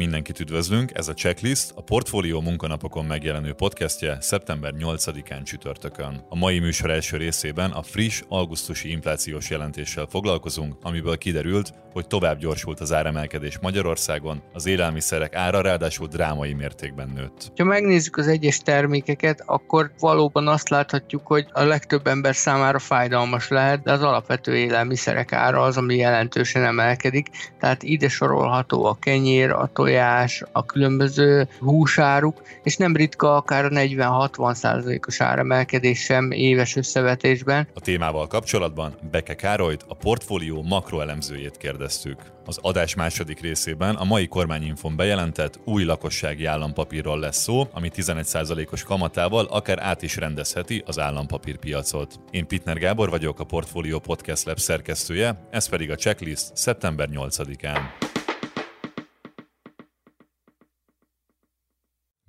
Mindenkit üdvözlünk, ez a Checklist, a Portfólió munkanapokon megjelenő podcastje szeptember 8-án csütörtökön. A mai műsor első részében a friss augusztusi inflációs jelentéssel foglalkozunk, amiből kiderült, hogy tovább gyorsult az áremelkedés Magyarországon, az élelmiszerek ára ráadásul drámai mértékben nőtt. Ha megnézzük az egyes termékeket, akkor valóban azt láthatjuk, hogy a legtöbb ember számára fájdalmas lehet, de az alapvető élelmiszerek ára az, ami jelentősen emelkedik. Tehát ide sorolható a kenyér, a tojás, a különböző húsáruk, és nem ritka akár a 40-60 százalékos áremelkedés sem éves összevetésben. A témával kapcsolatban Beke Károlyt, a portfólió makroelemzőjét kérdeztük. Az adás második részében a mai kormányinfon bejelentett új lakossági állampapírról lesz szó, ami 11%-os kamatával akár át is rendezheti az állampapírpiacot. Én Pitner Gábor vagyok, a Portfolio Podcast Lab szerkesztője, ez pedig a checklist szeptember 8-án.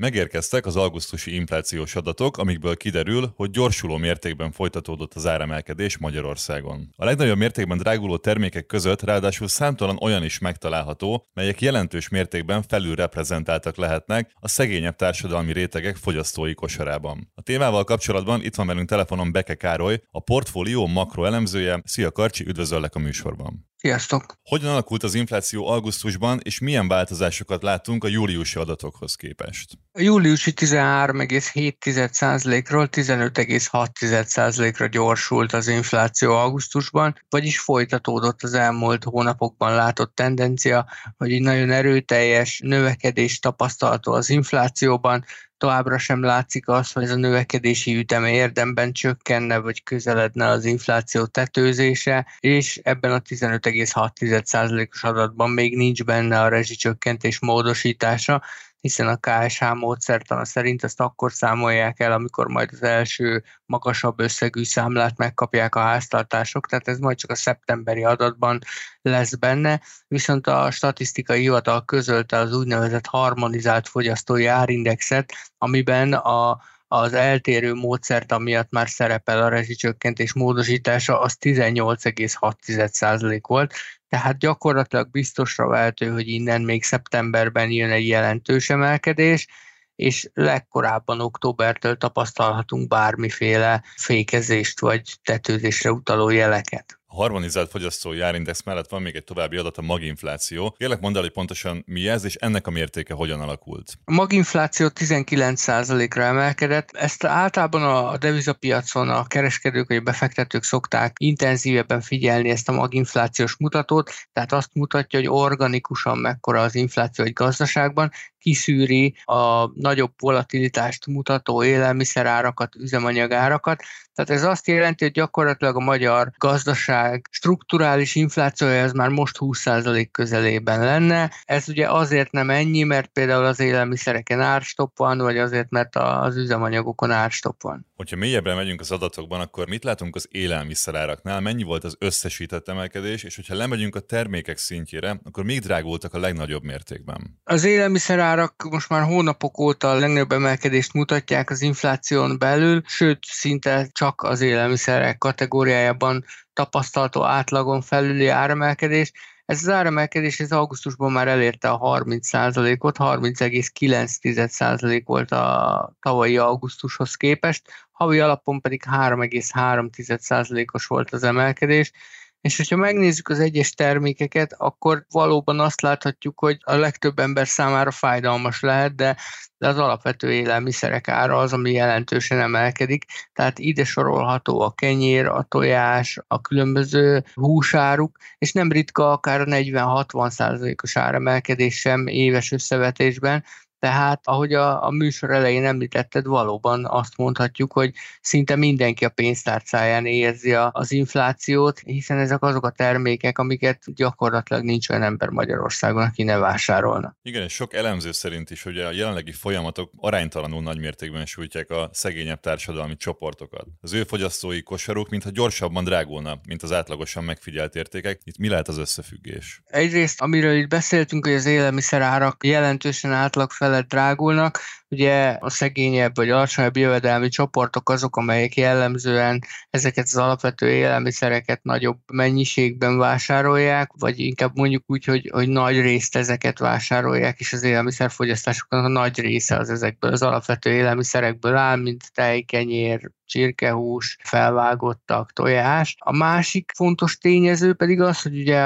Megérkeztek az augusztusi inflációs adatok, amikből kiderül, hogy gyorsuló mértékben folytatódott az áremelkedés Magyarországon. A legnagyobb mértékben dráguló termékek között ráadásul számtalan olyan is megtalálható, melyek jelentős mértékben felülreprezentáltak lehetnek a szegényebb társadalmi rétegek fogyasztói kosarában. A témával kapcsolatban itt van velünk telefonon Beke Károly, a portfólió makroelemzője. Szia Karcsi, üdvözöllek a műsorban. Sziasztok! Hogyan alakult az infláció augusztusban, és milyen változásokat láttunk a júliusi adatokhoz képest? A júliusi 13,7%-ról 15,6%-ra gyorsult az infláció augusztusban, vagyis folytatódott az elmúlt hónapokban látott tendencia, hogy egy nagyon erőteljes növekedés tapasztalható az inflációban, továbbra sem látszik az, hogy ez a növekedési üteme érdemben csökkenne, vagy közeledne az infláció tetőzése, és ebben a 15,6%-os adatban még nincs benne a rezsicsökkentés módosítása, hiszen a KSH módszertana szerint ezt akkor számolják el, amikor majd az első magasabb összegű számlát megkapják a háztartások, tehát ez majd csak a szeptemberi adatban lesz benne, viszont a statisztikai hivatal közölte az úgynevezett harmonizált fogyasztói árindexet, amiben a az eltérő módszert, amiatt már szerepel a rezsicsökkentés módosítása, az 18,6% volt, tehát gyakorlatilag biztosra vehető, hogy innen még szeptemberben jön egy jelentős emelkedés, és legkorábban októbertől tapasztalhatunk bármiféle fékezést vagy tetőzésre utaló jeleket. A harmonizált fogyasztói árindex mellett van még egy további adat, a maginfláció. Kérlek mondd el, hogy pontosan mi ez, és ennek a mértéke hogyan alakult. A maginfláció 19%-ra emelkedett. Ezt általában a devizapiacon a kereskedők vagy a befektetők szokták intenzívebben figyelni ezt a maginflációs mutatót, tehát azt mutatja, hogy organikusan mekkora az infláció egy gazdaságban, kiszűri a nagyobb volatilitást mutató élelmiszerárakat, üzemanyagárakat. Tehát ez azt jelenti, hogy gyakorlatilag a magyar gazdaság strukturális inflációja ez már most 20% közelében lenne. Ez ugye azért nem ennyi, mert például az élelmiszereken árstop van, vagy azért, mert az üzemanyagokon árstop van. Hogyha mélyebbre megyünk az adatokban, akkor mit látunk az élelmiszeráraknál? Mennyi volt az összesített emelkedés, és hogyha lemegyünk a termékek szintjére, akkor még drágultak a legnagyobb mértékben? Az élelmiszerárak most már hónapok óta a legnagyobb emelkedést mutatják az infláción belül, sőt, szinte csak az élelmiszerek kategóriájában tapasztalható átlagon felüli áremelkedés. Ez az áremelkedés ez augusztusban már elérte a 30%-ot, 30,9% volt a tavalyi augusztushoz képest, havi alapon pedig 3,3%-os volt az emelkedés, és hogyha megnézzük az egyes termékeket, akkor valóban azt láthatjuk, hogy a legtöbb ember számára fájdalmas lehet, de, de az alapvető élelmiszerek ára az, ami jelentősen emelkedik. Tehát ide sorolható a kenyér, a tojás, a különböző húsáruk, és nem ritka akár a 40-60 százalékos áremelkedés sem éves összevetésben, tehát, ahogy a, a műsor elején említetted, valóban azt mondhatjuk, hogy szinte mindenki a pénztárcáján érzi a, az inflációt, hiszen ezek azok a termékek, amiket gyakorlatilag nincs olyan ember Magyarországon, aki ne vásárolna. Igen, és sok elemző szerint is, hogy a jelenlegi folyamatok aránytalanul nagy mértékben sújtják a szegényebb társadalmi csoportokat. Az ő fogyasztói kosaruk mintha gyorsabban drágulna, mint az átlagosan megfigyelt értékek. Itt mi lehet az összefüggés? Egyrészt, amiről itt beszéltünk, hogy az élelmiszer árak jelentősen átlag fel felett drágulnak, Ugye a szegényebb vagy alacsonyabb jövedelmi csoportok azok, amelyek jellemzően ezeket az alapvető élelmiszereket nagyobb mennyiségben vásárolják, vagy inkább mondjuk úgy, hogy, hogy nagy részt ezeket vásárolják, és az élelmiszerfogyasztásoknak a nagy része az ezekből az alapvető élelmiszerekből áll, mint tej, kenyér, csirkehús, felvágottak, tojás. A másik fontos tényező pedig az, hogy ugye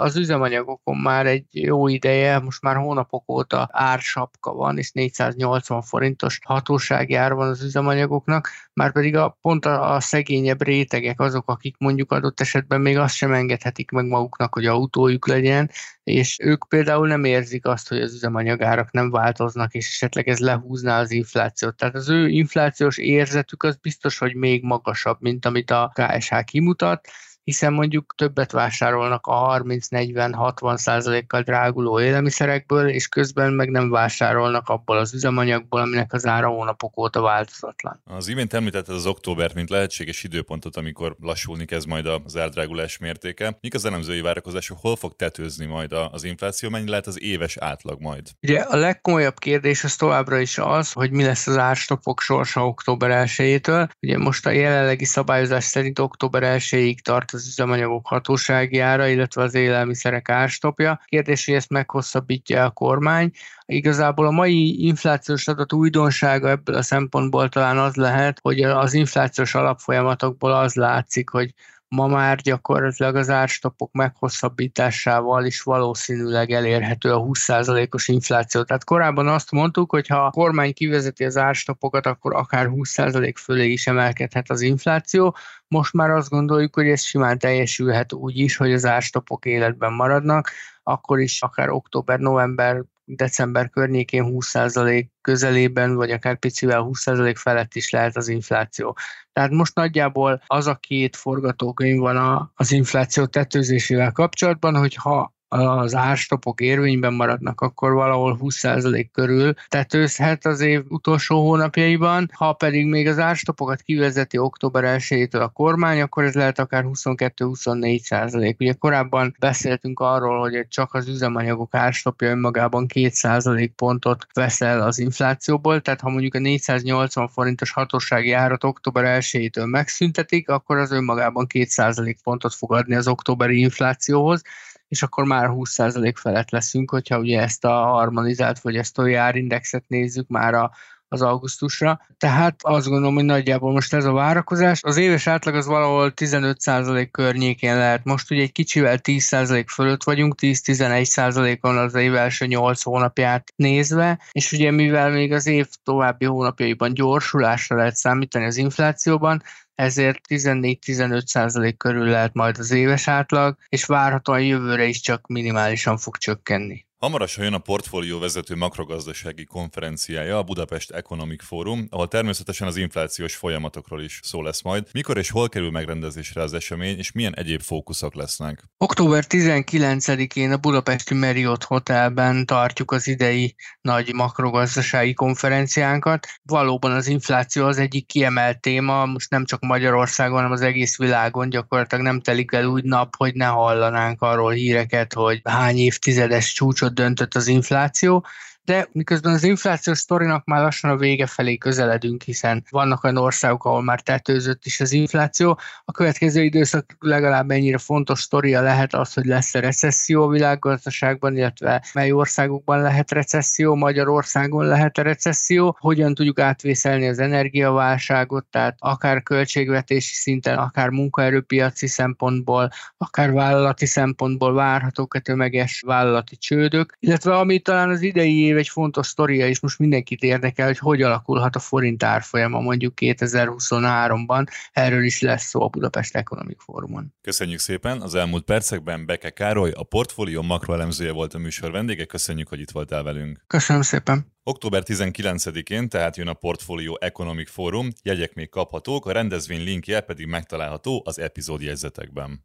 az üzemanyagokon már egy jó ideje, most már hónapok óta ársapka van, és 480 forintos hatósági ár van az üzemanyagoknak, már pedig a, pont a, a szegényebb rétegek azok, akik mondjuk adott esetben még azt sem engedhetik meg maguknak, hogy autójuk legyen, és ők például nem érzik azt, hogy az üzemanyagárak nem változnak, és esetleg ez lehúzná az inflációt. Tehát az ő inflációs érzetük az biztos, hogy még magasabb, mint amit a KSH kimutat, hiszen mondjuk többet vásárolnak a 30-40-60 százalékkal dráguló élelmiszerekből, és közben meg nem vásárolnak abból az üzemanyagból, aminek az ára hónapok óta változatlan. Az imént említetted az októbert, mint lehetséges időpontot, amikor lassulni kezd majd az árdrágulás mértéke. Mik az elemzői várakozások, hol fog tetőzni majd az infláció, mennyi lehet az éves átlag majd? Ugye a legkomolyabb kérdés az továbbra is az, hogy mi lesz az árstopok sorsa október 1-től. Ugye most a jelenlegi szabályozás szerint október 1-ig tart az üzemanyagok hatósági ára, illetve az élelmiszerek árstopja. Kérdés, hogy ezt meghosszabbítja a kormány. Igazából a mai inflációs adat újdonsága ebből a szempontból talán az lehet, hogy az inflációs alapfolyamatokból az látszik, hogy ma már gyakorlatilag az árstopok meghosszabbításával is valószínűleg elérhető a 20%-os infláció. Tehát korábban azt mondtuk, hogy ha a kormány kivezeti az árstopokat, akkor akár 20% fölé is emelkedhet az infláció. Most már azt gondoljuk, hogy ez simán teljesülhet úgy is, hogy az árstopok életben maradnak, akkor is akár október, november, december környékén 20% közelében, vagy akár picivel 20% felett is lehet az infláció. Tehát most nagyjából az a két forgatókönyv van az infláció tetőzésével kapcsolatban, hogy ha az árstopok érvényben maradnak, akkor valahol 20% körül tetőzhet az év utolsó hónapjaiban, ha pedig még az árstopokat kivezeti október 1 a kormány, akkor ez lehet akár 22-24%. Ugye korábban beszéltünk arról, hogy csak az üzemanyagok árstopja önmagában 2% pontot veszel az inflációból, tehát ha mondjuk a 480 forintos hatósági árat október 1 megszüntetik, akkor az önmagában 2% pontot fog adni az októberi inflációhoz, és akkor már 20% felett leszünk, hogyha ugye ezt a harmonizált fogyasztói árindexet nézzük már a, az augusztusra. Tehát azt gondolom, hogy nagyjából most ez a várakozás. Az éves átlag az valahol 15% környékén lehet. Most ugye egy kicsivel 10% fölött vagyunk, 10-11%-on az év első 8 hónapját nézve, és ugye mivel még az év további hónapjaiban gyorsulásra lehet számítani az inflációban, ezért 14-15 százalék körül lehet majd az éves átlag, és várhatóan jövőre is csak minimálisan fog csökkenni. Hamarosan jön a portfólió vezető makrogazdasági konferenciája, a Budapest Economic Forum, ahol természetesen az inflációs folyamatokról is szó lesz majd. Mikor és hol kerül megrendezésre az esemény, és milyen egyéb fókuszok lesznek? Október 19-én a Budapesti Marriott Hotelben tartjuk az idei nagy makrogazdasági konferenciánkat. Valóban az infláció az egyik kiemelt téma, most nem csak Magyarországon, hanem az egész világon gyakorlatilag nem telik el úgy nap, hogy ne hallanánk arról híreket, hogy hány évtizedes csúcsot döntött az infláció, de miközben az inflációs sztorinak már lassan a vége felé közeledünk, hiszen vannak olyan országok, ahol már tetőzött is az infláció, a következő időszak legalább ennyire fontos sztoria lehet az, hogy lesz-e recesszió a világgazdaságban, illetve mely országokban lehet recesszió, Magyarországon lehet -e recesszió, hogyan tudjuk átvészelni az energiaválságot, tehát akár költségvetési szinten, akár munkaerőpiaci szempontból, akár vállalati szempontból várhatók a tömeges vállalati csődök, illetve ami talán az idei év egy fontos sztoria, és most mindenkit érdekel, hogy hogy alakulhat a forint árfolyama mondjuk 2023-ban. Erről is lesz szó a Budapest Economic Forumon. Köszönjük szépen! Az elmúlt percekben Beke Károly, a portfólió makroelemzője volt a műsor vendége. Köszönjük, hogy itt voltál velünk. Köszönöm szépen! Október 19-én tehát jön a Portfolio Economic Forum, jegyek még kaphatók, a rendezvény linkje pedig megtalálható az epizódjegyzetekben.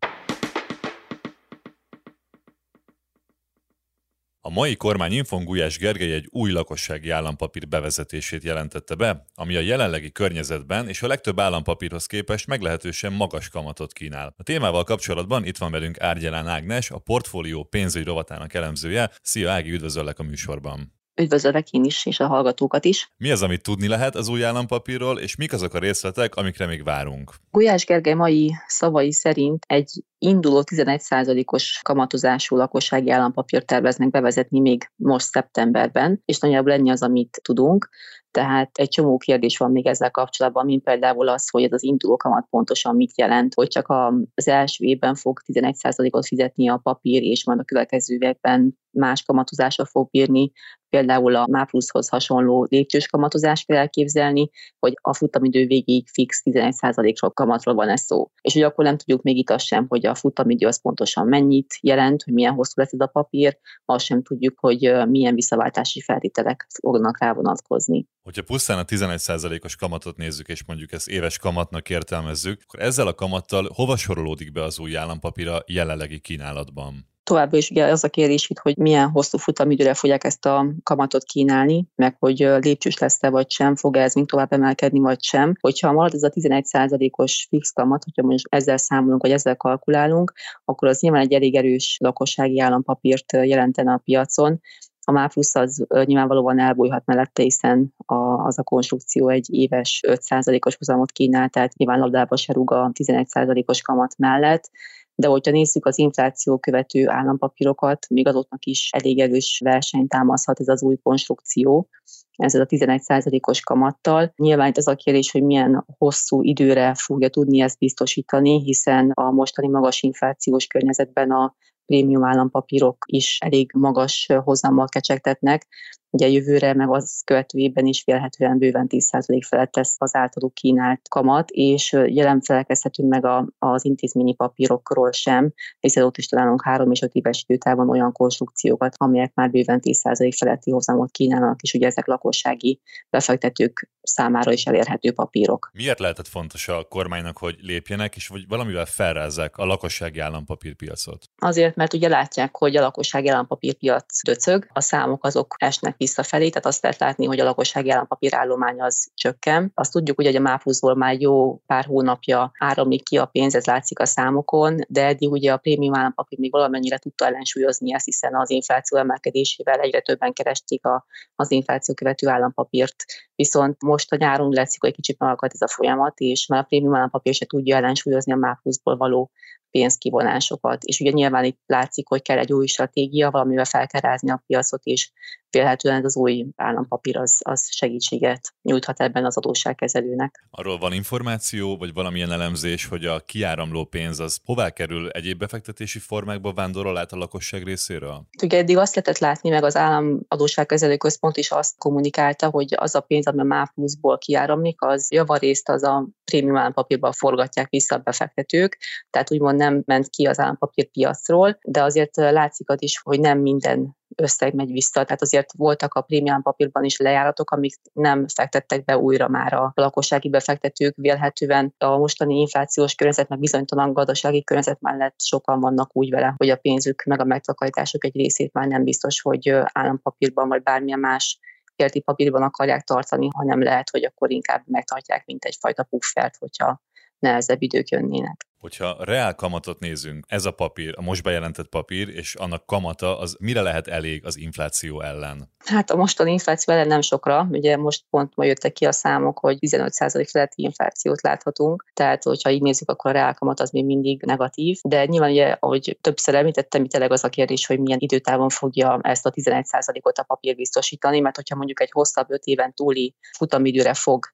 A mai kormány infon Gulyás Gergely egy új lakossági állampapír bevezetését jelentette be, ami a jelenlegi környezetben és a legtöbb állampapírhoz képest meglehetősen magas kamatot kínál. A témával kapcsolatban itt van velünk Árgyelán Ágnes, a portfólió pénzügyi rovatának elemzője. Szia Ági, üdvözöllek a műsorban! Üdvözöllek én is, és a hallgatókat is. Mi az, amit tudni lehet az új állampapírról, és mik azok a részletek, amikre még várunk? Gulyás Gergely mai szavai szerint egy induló 11%-os kamatozású lakossági állampapírt terveznek bevezetni még most szeptemberben, és nagyjából lenni az, amit tudunk. Tehát egy csomó kérdés van még ezzel kapcsolatban, mint például az, hogy ez az induló kamat pontosan mit jelent, hogy csak az első évben fog 11%-ot fizetni a papír, és majd a következő években más kamatozásra fog bírni, például a MÁPLuszhoz hasonló lépcsős kamatozást kell elképzelni, hogy a futamidő végéig fix 11%-ról kamatról van ez szó. És hogy akkor nem tudjuk még itt azt sem, hogy a futamidő az pontosan mennyit jelent, hogy milyen hosszú lesz ez a papír, azt sem tudjuk, hogy milyen visszaváltási feltételek fognak rá vonatkozni. Hogyha pusztán a 11%-os kamatot nézzük, és mondjuk ezt éves kamatnak értelmezzük, akkor ezzel a kamattal hova sorolódik be az új állampapír a jelenlegi kínálatban? Továbbá is ugye az a kérdés itt, hogy milyen hosszú futamidőre fogják ezt a kamatot kínálni, meg hogy lépcsős lesz-e vagy sem, fog ez még tovább emelkedni vagy sem. Hogyha marad ez a 11%-os fix kamat, hogyha most ezzel számolunk, vagy ezzel kalkulálunk, akkor az nyilván egy elég erős lakossági állampapírt jelentene a piacon, a MÁ plusz az nyilvánvalóan elbújhat mellette, hiszen a, az a konstrukció egy éves 5%-os hozamot kínál, tehát nyilván labdába se rúg a 11%-os kamat mellett, de hogyha nézzük az infláció követő állampapírokat, még azoknak is elég erős versenyt támaszhat ez az új konstrukció, ezzel a 11%-os kamattal. Nyilván itt az a kérdés, hogy milyen hosszú időre fogja tudni ezt biztosítani, hiszen a mostani magas inflációs környezetben a prémium állampapírok is elég magas hozammal kecsegtetnek, Ugye jövőre, meg az követő évben is vélhetően bőven 10% felett lesz az általuk kínált kamat, és jelen felelkezhetünk meg a, az intézményi papírokról sem, hiszen ott is találunk három és öt éves időtávon olyan konstrukciókat, amelyek már bőven 10% feletti hozamot kínálnak, és ugye ezek lakossági befektetők számára is elérhető papírok. Miért lehetett fontos a kormánynak, hogy lépjenek, és vagy valamivel felrázzák a lakossági állampapírpiacot? Azért, mert ugye látják, hogy a lakossági állampapírpiac döcög, a számok azok esnek visszafelé, tehát azt lehet látni, hogy a lakossági állampapírállomány az csökken. Azt tudjuk, hogy a MÁPUS-ból már jó pár hónapja áramlik ki a pénz, ez látszik a számokon, de eddig ugye a prémium állampapír még valamennyire tudta ellensúlyozni ezt, hiszen az infláció emelkedésével egyre többen keresték a, az infláció követő állampapírt. Viszont most a nyáron látszik, hogy kicsit megakadt ez a folyamat, és már a prémium állampapír se tudja ellensúlyozni a MÁPUS-ból való pénzkivonásokat. És ugye nyilván itt látszik, hogy kell egy új stratégia, valamivel fel kell rázni a piacot, és vélhetően az új állampapír az, az segítséget nyújthat ebben az adósságkezelőnek. Arról van információ, vagy valamilyen elemzés, hogy a kiáramló pénz az hová kerül egyéb befektetési formákba vándorol át a lakosság részéről? Ugye eddig azt lehetett látni, meg az állam adósságkezelő központ is azt kommunikálta, hogy az a pénz, ami a MÁ pluszból kiáramlik, az javarészt az a prémium állampapírba forgatják vissza a befektetők, tehát úgymond nem ment ki az állampapírpiacról, de azért látszik az is, hogy nem minden összeg megy vissza. Tehát azért voltak a prémium papírban is lejáratok, amik nem fektettek be újra már a lakossági befektetők. Vélhetően a mostani inflációs környezet, meg bizonytalan gazdasági környezet mellett sokan vannak úgy vele, hogy a pénzük meg a megtakarítások egy részét már nem biztos, hogy állampapírban vagy bármilyen más érti papírban akarják tartani, hanem lehet, hogy akkor inkább megtartják, mint egyfajta puffert, hogyha nehezebb idők jönnének. Hogyha reál kamatot nézünk, ez a papír, a most bejelentett papír, és annak kamata, az mire lehet elég az infláció ellen? Hát a mostani infláció ellen nem sokra, ugye most pont ma jöttek ki a számok, hogy 15% feletti inflációt láthatunk, tehát hogyha így nézzük, akkor a reál kamat az még mindig negatív, de nyilván ugye, ahogy többször említettem, itt tényleg az a kérdés, hogy milyen időtávon fogja ezt a 11%-ot a papír biztosítani, mert hogyha mondjuk egy hosszabb 5 éven túli futamidőre fog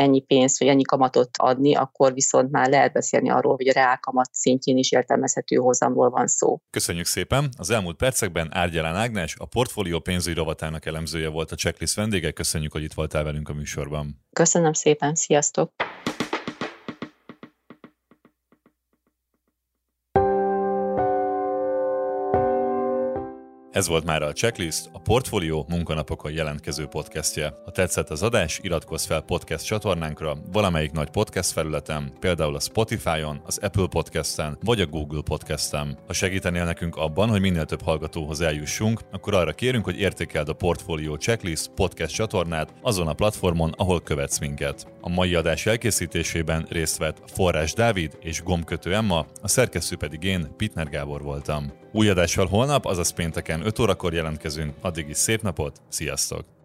ennyi pénzt vagy ennyi kamatot adni, akkor viszont már lehet beszélni arról, hogy a reálkamat szintjén is értelmezhető hozamról van szó. Köszönjük szépen! Az elmúlt percekben Árgyalán Ágnes, a portfólió pénzügyi rovatának elemzője volt a checklist vendége. Köszönjük, hogy itt voltál velünk a műsorban. Köszönöm szépen, sziasztok! Ez volt már a Checklist, a Portfolio munkanapokon jelentkező podcastje. Ha tetszett az adás, iratkozz fel podcast csatornánkra valamelyik nagy podcast felületen, például a Spotify-on, az Apple Podcast-en vagy a Google Podcast-en. Ha segítenél nekünk abban, hogy minél több hallgatóhoz eljussunk, akkor arra kérünk, hogy értékeld a Portfolio Checklist podcast csatornát azon a platformon, ahol követsz minket. A mai adás elkészítésében részt vett Forrás Dávid és Gomkötő Emma, a szerkesztő pedig én, Pitner Gábor voltam. Új adással holnap, azaz pénteken 5 órakor jelentkezünk, addig is szép napot, sziasztok!